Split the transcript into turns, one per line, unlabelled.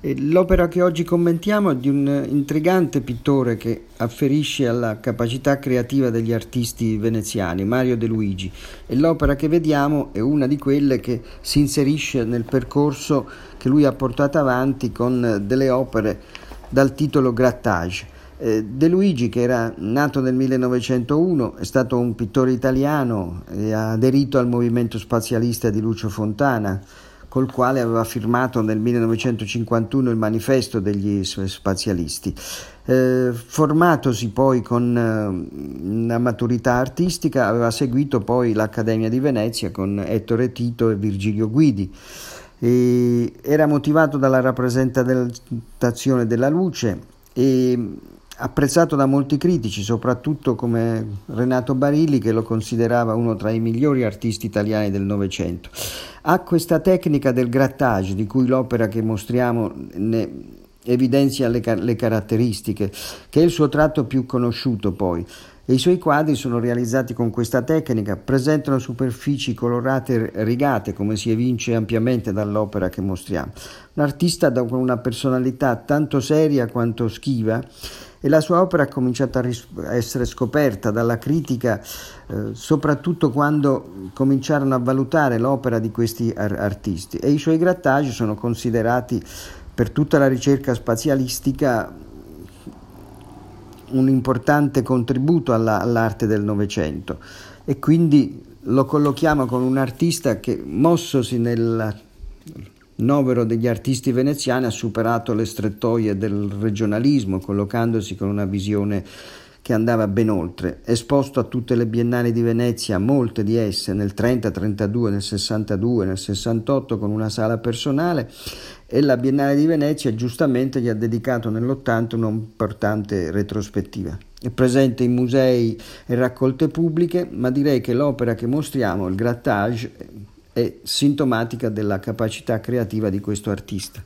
L'opera che oggi commentiamo è di un intrigante pittore che afferisce alla capacità creativa degli artisti veneziani, Mario De Luigi, e l'opera che vediamo è una di quelle che si inserisce nel percorso che lui ha portato avanti con delle opere dal titolo Grattage. Eh, De Luigi, che era nato nel 1901, è stato un pittore italiano e ha aderito al movimento spazialista di Lucio Fontana col quale aveva firmato nel 1951 il manifesto degli spazialisti. Eh, formatosi poi con eh, maturità artistica, aveva seguito poi l'Accademia di Venezia con Ettore Tito e Virgilio Guidi. E era motivato dalla rappresentazione della luce e apprezzato da molti critici, soprattutto come Renato Barilli che lo considerava uno tra i migliori artisti italiani del Novecento. Ha questa tecnica del grattage di cui l'opera che mostriamo ne evidenzia le, le caratteristiche, che è il suo tratto più conosciuto poi. E I suoi quadri sono realizzati con questa tecnica, presentano superfici colorate rigate, come si evince ampiamente dall'opera che mostriamo. Un artista con una personalità tanto seria quanto schiva e la sua opera ha cominciato a, ris- a essere scoperta dalla critica, eh, soprattutto quando cominciarono a valutare l'opera di questi ar- artisti. E i suoi grattaggi sono considerati per tutta la ricerca spazialistica un importante contributo alla, all'arte del Novecento. E quindi lo collochiamo con un artista che mossosi nella novero degli artisti veneziani ha superato le strettoie del regionalismo, collocandosi con una visione che andava ben oltre. Esposto a tutte le biennali di Venezia, molte di esse nel 30, 32, nel 62, nel 68 con una sala personale e la Biennale di Venezia giustamente gli ha dedicato nell'80 un'importante retrospettiva. È presente in musei e raccolte pubbliche, ma direi che l'opera che mostriamo, il Grattage, è sintomatica della capacità creativa di questo artista.